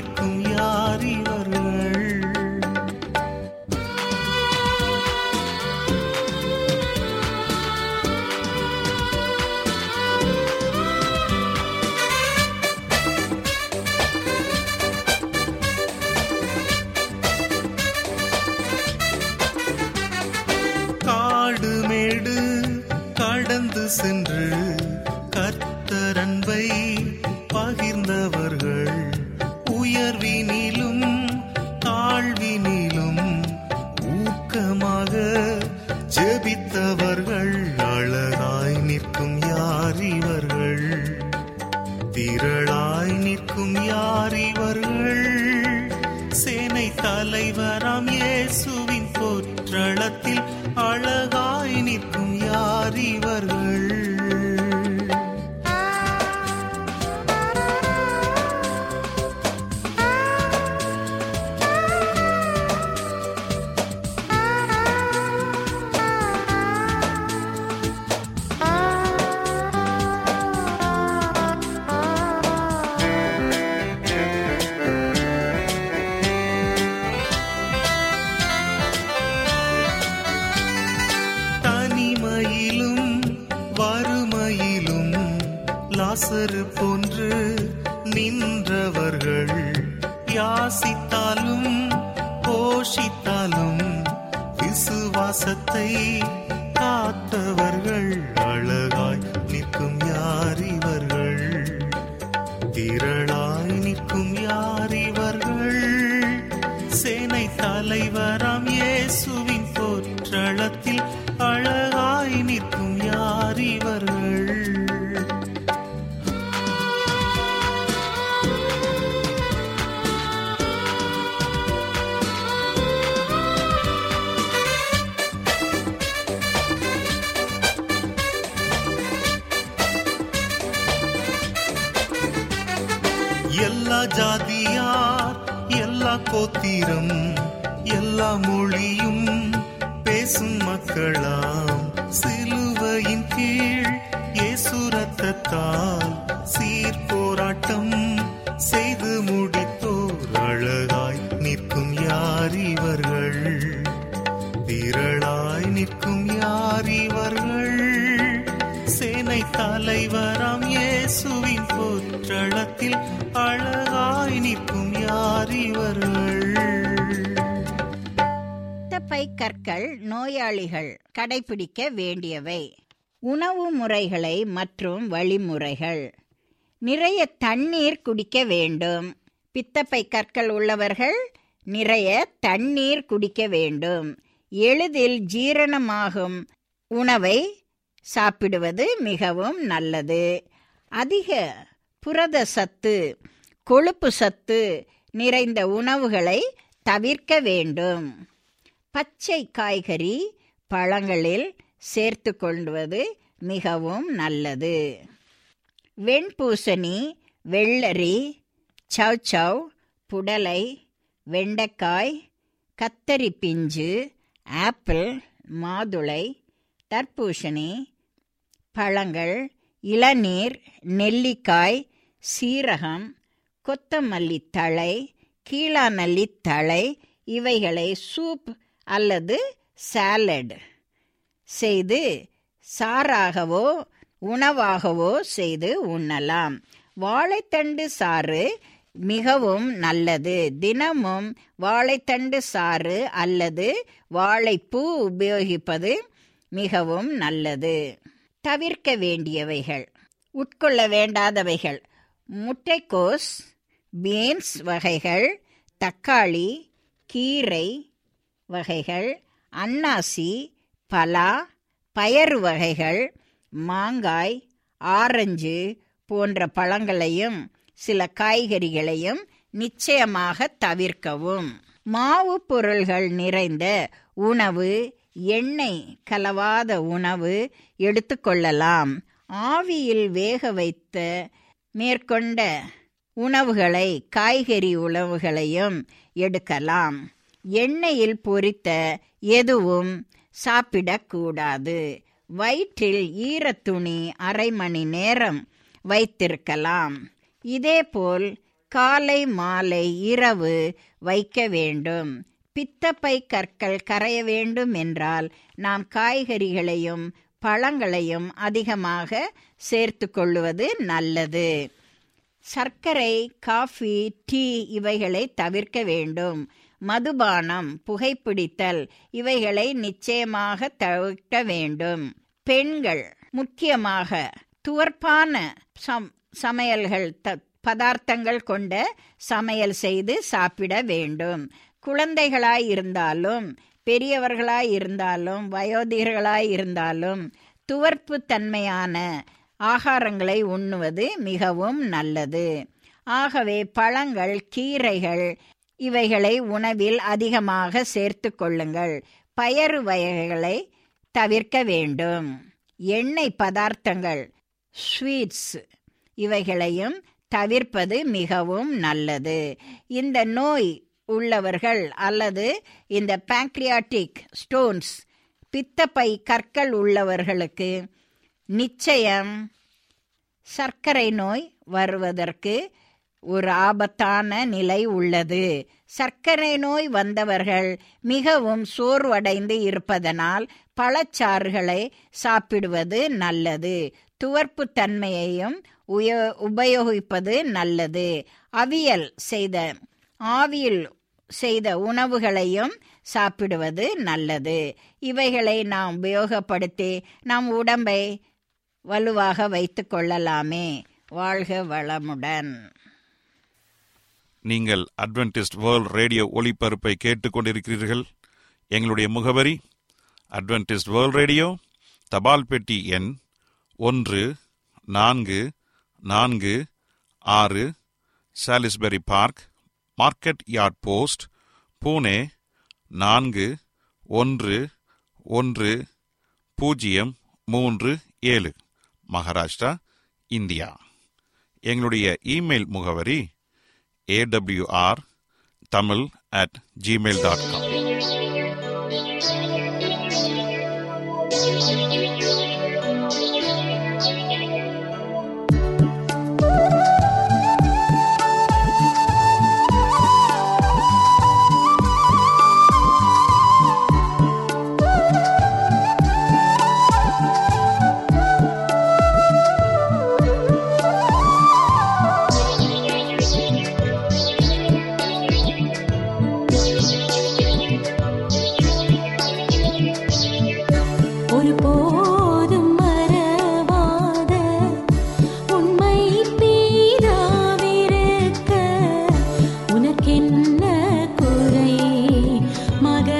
அழகாய் தலைவர் இயேசுவின் போற்றளத்தில் அழகாய் நிற்கும் யார் இவர்கள்? பித்தப்பை கற்கள் நோயாளிகள் கடைபிடிக்க வேண்டியவை. உணவு முறைகளை மற்றும் வழிமுறைகள். நிறைய தண்ணீர் குடிக்க வேண்டும். பித்தப்பை கற்கள் உள்ளவர்கள் நிறைய தண்ணீர் குடிக்க வேண்டும். எளிதில் ஜீரணமாகும் உணவை சாப்பிடுவது மிகவும் நல்லது. அதிக புரத சத்து கொழுப்பு சத்து நிறைந்த உணவுகளை தவிர்க்க வேண்டும். பச்சை காய்கறி பழங்களில் சேர்த்து கொள்வது மிகவும் நல்லது. வெண்பூசணி வெள்ளரி சவ் புடலை வெண்டைக்காய் கத்தரி பிஞ்சு ஆப்பிள் மாதுளை தர்பூசணி பழங்கள் இளநீர் நெல்லிக்காய் சீரகம் கொத்தமல்லி தழை கீழாநல்லி தழை இவைகளை சூப் அல்லது சாலட் செய்து சாறாகவோ உணவாகவோ செய்து உண்ணலாம். வாழைத்தண்டு சாறு மிகவும் நல்லது. தினமும் வாழைத்தண்டு சாறு அல்லது வாழைப்பூ உபயோகிப்பது மிகவும் நல்லது. தவிர்க்க வேண்டியவைகள். உட்கொள்ள வேண்டாதவைகள். முட்டைக்கோஸ் பீன்ஸ் வகைகள் தக்காளி கீரை வகைகள் அன்னாசி பலா பயறு வகைகள் மாங்காய் ஆரஞ்சு போன்ற பழங்களையும் சில காய்கறிகளையும் நிச்சயமாக தவிர்க்கவும். மாவு பொருள்கள் நிறைந்த உணவு எண்ணெய் கலவாத உணவு எடுத்துக்கொள்ளலாம் ஆவியில் வேக வைத்த மேற்கொண்ட உணவுகளை காய்கறி உணவுகளையும் எடுக்கலாம். எண்ணெயில் பொரித்த எதுவும் சாப்பிடக்கூடாது. வயிற்றில் ஈரத்துணி அரை மணி நேரம் வைத்திருக்கலாம். இதேபோல் காலை மாலை இரவு வைக்க வேண்டும். பித்தப்பை கற்கள் கரைய வேண்டும் என்றால் நாம் காய்கறிகளையும் பழங்களையும் அதிகமாக சேர்த்து கொள்வது நல்லது. சர்க்கரை காஃபி டீ இவைகளை தவிர்க்க வேண்டும். மதுபானம் புகைப்பிடித்தல் இவைகளை நிச்சயமாக தவிர்க்க வேண்டும். பெண்கள் முக்கியமாக துவர்ப்பான சம் சமையல்கள் த பதார்த்தங்கள் கொண்ட சமையல் செய்து சாப்பிட வேண்டும். குழந்தைகளாய் இருந்தாலும் பெரியவர்களாய் இருந்தாலும் வயோதிகர்களாய் இருந்தாலும் துவர்ப்பு தன்மையான ஆகாரங்களை உண்ணுவது மிகவும் நல்லது. ஆகவே பழங்கள் கீரைகள் இவைகளை உணவில் அதிகமாக சேர்த்து கொள்ளுங்கள். பயறு வகைகளை தவிர்க்க வேண்டும். எண்ணெய் பதார்த்தங்கள் ஸ்வீட்ஸ் இவைகளையும் தவிர்ப்பது மிகவும் நல்லது. இந்த நோய் உள்ளவர்கள் அல்லது இந்த பேங்க்ரியாட்டிக் ஸ்டோன்ஸ் பித்தப்பை கற்கள் உள்ளவர்களுக்கு நிச்சயம் சர்க்கரை நோய் வருவதற்கு ஒரு ஆபத்தான நிலை உள்ளது. சர்க்கரை நோய் வந்தவர்கள் மிகவும் சோர்வடைந்து இருப்பதனால் பழச்சாறுகளை சாப்பிடுவது நல்லது. துவர்ப்பு தன்மையையும் உய உபயோகிப்பது நல்லது. அவியல் செய்த ஆவியில் செய்த உணவுகளையும் சாப்பிடுவது நல்லது. இவைகளை நாம் உபயோகப்படுத்தி நம் உடம்பை வலுவாக வைத்து கொள்ளலாமே. வாழ்க வளமுடன். நீங்கள் அட்வென்டிஸ்ட் வேர்ல்ட் ரேடியோ ஒளிபரப்பை கேட்டுக்கொண்டிருக்கிறீர்கள் எங்களுடைய முகவரி அட்வென்டிஸ்ட் வேர்ல்ட் ரேடியோ தபால் பெட்டி எண் ஒன்று நான்கு நான்கு ஆறு Salisbury park market yard post Pune நான்கு ஒன்று ஒன்று பூஜ்ஜியம் மூன்று ஏழு. மகாராஷ்டிரா இந்தியா. எங்களுடைய இமெயில் முகவரி AWR Tamil at Gmail dot com my girl.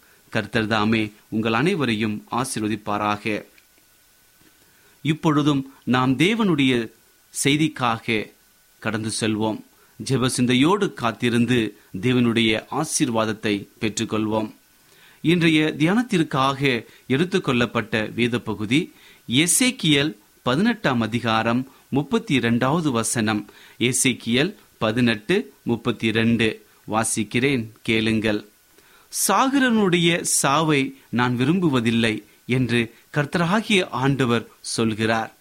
கர்த்தர் தாமே உங்கள் அனைவரையும் ஆசிர்வதிப்பாராக. இப்பொழுதும் நாம் தேவனுடைய செய்திக்காக கடந்து செல்வோம். ஜெப சிந்தையோடு காத்திருந்து தேவனுடைய ஆசீர்வாதத்தை பெற்றுக்கொள்வோம். இன்றைய தியானத்திற்காக எடுத்துக்கொள்ளப்பட்ட வேத பகுதி எசேக்கியல் பதினெட்டாம் அதிகாரம் முப்பத்தி இரண்டாவது வசனம். எசேக்கியல் பதினெட்டு முப்பத்தி இரண்டு வாசிக்கிறேன் கேளுங்கள். சாகரனுடைய சாவை நான் விரும்புவதில்லை என்று கர்த்தராகிய ஆண்டவர் சொல்கிறார்.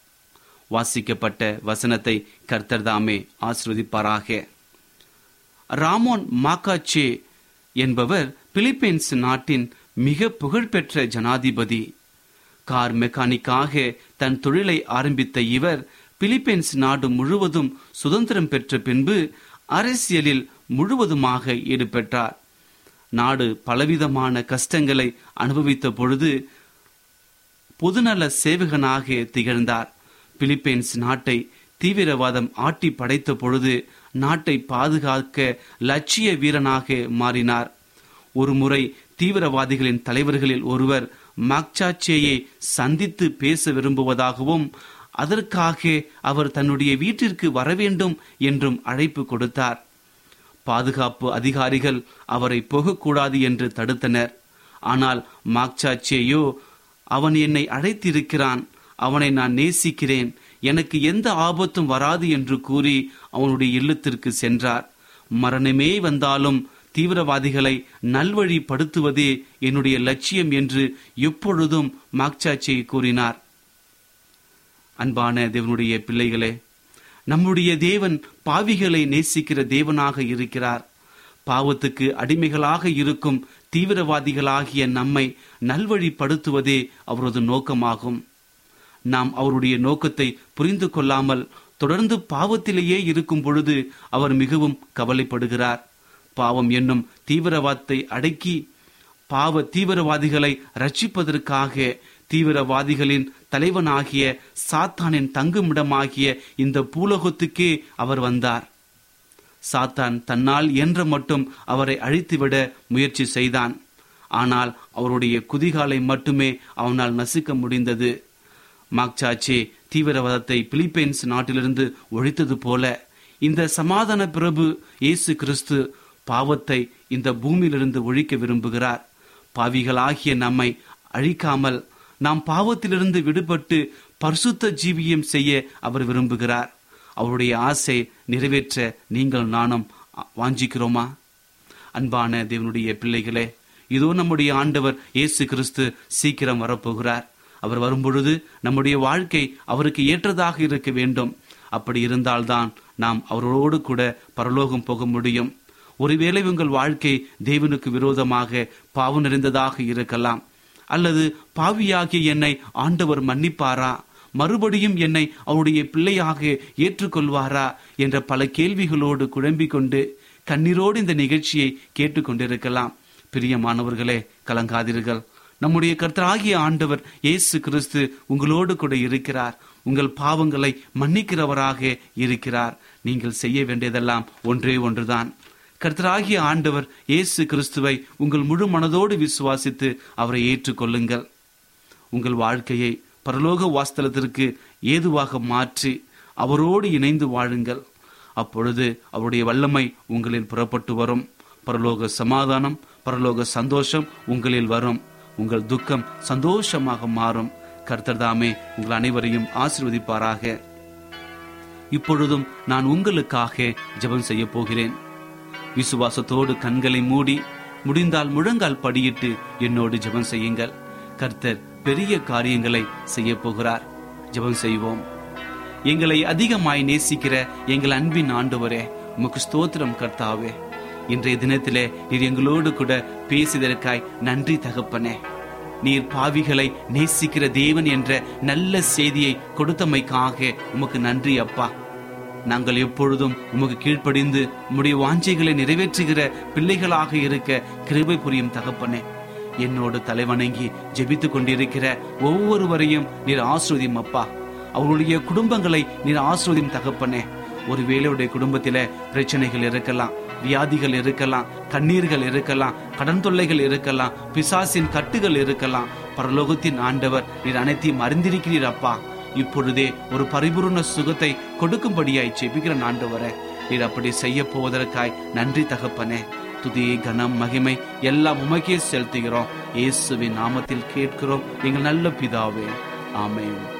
வாசிக்கப்பட்ட வசனத்தை கர்த்தர் தாமே ஆசிர்வதிப்பாராக. ராமோன் மாக்காச்சே என்பவர் பிலிப்பைன்ஸ் நாட்டின் மிக புகழ்பெற்ற ஜனாதிபதி. கார் மெக்கானிக்காக தன் தொழிலை ஆரம்பித்த இவர் பிலிப்பைன்ஸ் நாடு முழுவதும் சுதந்திரம் பெற்ற பின்பு அரசியலில் முழுவதுமாக ஈடுபட்டார். நாடு பலவிதமான கஷ்டங்களை அனுபவித்த பொழுது பொதுநல சேவகனாக திகழ்ந்தார். பிலிப்பைன்ஸ் நாட்டை தீவிரவாதம் ஆட்டி படைத்த பொழுது நாட்டை பாதுகாக்க லட்சிய வீரனாக மாறினார். ஒருமுறை தீவிரவாதிகளின் தலைவர்களில் ஒருவர் மாக்சாச்சேயை சந்தித்து பேச விரும்புவதாகவும் அதற்காக அவர் தன்னுடைய வீட்டிற்கு வரவேண்டும் என்றும் அழைப்பு கொடுத்தார். பாதுகாப்பு அதிகாரிகள் அவரை போகக்கூடாது என்று தடுத்தனர். ஆனால் மாக்சாச்சேயோ அவன் என்னை அழைத்திருக்கிறான் அவனை நான் நேசிக்கிறேன் எனக்கு எந்த ஆபத்தும் வராது என்று கூறி அவனுடைய இல்லத்திற்கு சென்றார். மரணமே வந்தாலும் தீவிரவாதிகளை நல்வழிப்படுத்துவதே என்னுடைய லட்சியம் என்று எப்பொழுதும் மாக்சாச்சே கூறினார். அன்பான தேவனுடைய பிள்ளைகளே நம்முடைய தேவன் பாவிகளை நேசிக்கிற தேவனாக இருக்கிறார். பாவத்துக்கு அடிமைகளாக இருக்கும் தீவிரவாதிகளாகிய நம்மை நல்வழிப்படுத்துவதே அவரது நோக்கமாகும். நாம் அவருடைய நோக்கத்தை புரிந்து கொள்ளாமல் தொடர்ந்து பாவத்திலேயே இருக்கும் பொழுது அவர் மிகவும் கவலைப்படுகிறார். பாவம் என்னும் தீவிரவாதத்தை அடக்கி பாவ தீவிரவாதிகளை ரட்சிப்பதற்காக தீவிரவாதிகளின் தலைவனாகிய சாத்தானின் தங்குமிடமாகிய இந்த பூலோகத்துக்கே அவர் வந்தார். சாத்தான் தன்னால் என்ற மட்டும் அவரை அழித்துவிட முயற்சி செய்தான். ஆனால் அவருடைய குதிகாலை மட்டுமே அவனால் நசுக்க முடிந்தது. மாக்சாச்சே தீவிரவாதத்தை பிலிப்பைன்ஸ் நாட்டிலிருந்து ஒழித்தது போல இந்த சமாதான பிரபு இயேசு கிறிஸ்து பாவத்தை இந்த பூமியிலிருந்து ஒழிக்க விரும்புகிறார். பாவிகளாகிய நம்மை அழிக்காமல் நாம் பாவத்திலிருந்து விடுபட்டு பரிசுத்த ஜீவியம் செய்ய அவர் விரும்புகிறார். அவருடைய ஆசை நிறைவேற்ற நீங்கள் நானும் வாஞ்சிக்கிறோமா? அன்பான தேவனுடைய பிள்ளைகளே இதோ நம்முடைய ஆண்டவர் இயேசு கிறிஸ்து சீக்கிரம் வரப்போகிறார். அவர் வரும்பொழுது நம்முடைய வாழ்க்கை அவருக்கு ஏற்றதாக இருக்க வேண்டும். அப்படி இருந்தால்தான் நாம் அவரோடு கூட பரலோகம் போக முடியும். ஒருவேளை உங்கள் வாழ்க்கை தேவனுக்கு விரோதமாக பாவம் நிறைந்ததாக இருக்கலாம். அல்லது பாவியாகிய என்னை ஆண்டவர் மன்னிப்பாரா? மறுபடியும் என்னை அவருடைய பிள்ளையாக ஏற்றுக்கொள்வாரா? என்ற பல கேள்விகளோடு குழம்பிக் கொண்டு கண்ணீரோடு இந்த நிகழ்ச்சியை கேட்டுக்கொண்டிருக்கலாம். பிரியமானவர்களே கலங்காதீர்கள். நம்முடைய கர்த்தராகிய ஆண்டவர் இயேசு கிறிஸ்து உங்களோடு கூட இருக்கிறார். உங்கள் பாவங்களை மன்னிக்கிறவராக இருக்கிறார். நீங்கள் செய்ய வேண்டியதெல்லாம் ஒன்றே ஒன்றுதான். கர்த்தராகிய ஆண்டவர் இயேசு கிறிஸ்துவை உங்கள் முழு மனதோடு விசுவாசித்து அவரை ஏற்றுக்கொள்ளுங்கள். உங்கள் வாழ்க்கையை பரலோக வாஸ்தலத்திற்கு ஏதுவாக மாற்றி அவரோடு இணைந்து வாழுங்கள். அப்பொழுது அவருடைய வல்லமை உங்களில் புறப்பட்டு வரும். பரலோக சமாதானம் பரலோக சந்தோஷம் உங்களில் வரும். உங்கள் துக்கம் சந்தோஷமாக மாறும். கர்த்தர் தாமே உங்கள் அனைவரையும் ஆசிர்வதிப்பாராக. இப்பொழுதும் நான் உங்களுக்காக ஜெபம் செய்ய போகிறேன். விசுவாசத்தோடு கண்களை மூடி முடிந்தால் முழங்கால் படியிட்டு என்னோடு ஜெபம் செய்யுங்கள். கர்த்தர் பெரிய காரியங்களை செய்ய போகிறார். ஜெபம் செய்வோம். எங்களை அதிகமாய் நேசிக்கிற எங்கள் அன்பின் ஆண்டவரே உமக்கு ஸ்தோத்திரம் கர்த்தாவே. இன்றைய தினத்திலே நீர் எங்களோடு கூட பேசியதற்காய் நன்றி தகப்பனே. நீர் பாவிகளை நேசிக்கிற தேவன் என்ற நல்ல செய்தியை கொடுத்தமைக்காக உமக்கு நன்றி அப்பா. நாங்கள் எப்பொழுதும் உமக்கு கீழ்ப்படிந்து உம்முடைய வாஞ்சைகளை நிறைவேற்றுகிற பிள்ளைகளாக இருக்க கிருபை புரியும் தகப்பனே. என்னோடு தலைவணங்கி ஜெபித்துக் கொண்டிருக்கிற ஒவ்வொருவரையும் நீர் ஆசிரியம் அப்பா. அவருடைய குடும்பங்களை நீர் ஆசிரியம் தகப்பனே. ஒரு வேளையுடைய குடும்பத்தில பிரச்சனைகள் இருக்கலாம் வியாதிகள் இருக்கலாம் கண்ணீர்கள் இருக்கலாம் கடன் தொல்லைகள் இருக்கலாம் பிசாசின் கட்டுகள் இருக்கலாம். பரலோகத்தின் ஆண்டவர் நீர் அனைத்தையும் அறிந்திருக்கிறீர் அப்பா. இப்பொழுதே ஒரு பரிபூர்ண சுகத்தை கொடுக்கும்படியாய் செபிக்கிற வர நீர் அப்படி செய்ய போவதற்காய் நன்றி தகப்பனே. துதி கனம் மகிமை எல்லாம் உமக்கே செலுத்துகிறோம். இயேசுவின் நாமத்தில் கேட்கிறோம். எங்கள் நல்ல பிதாவே. ஆமென்.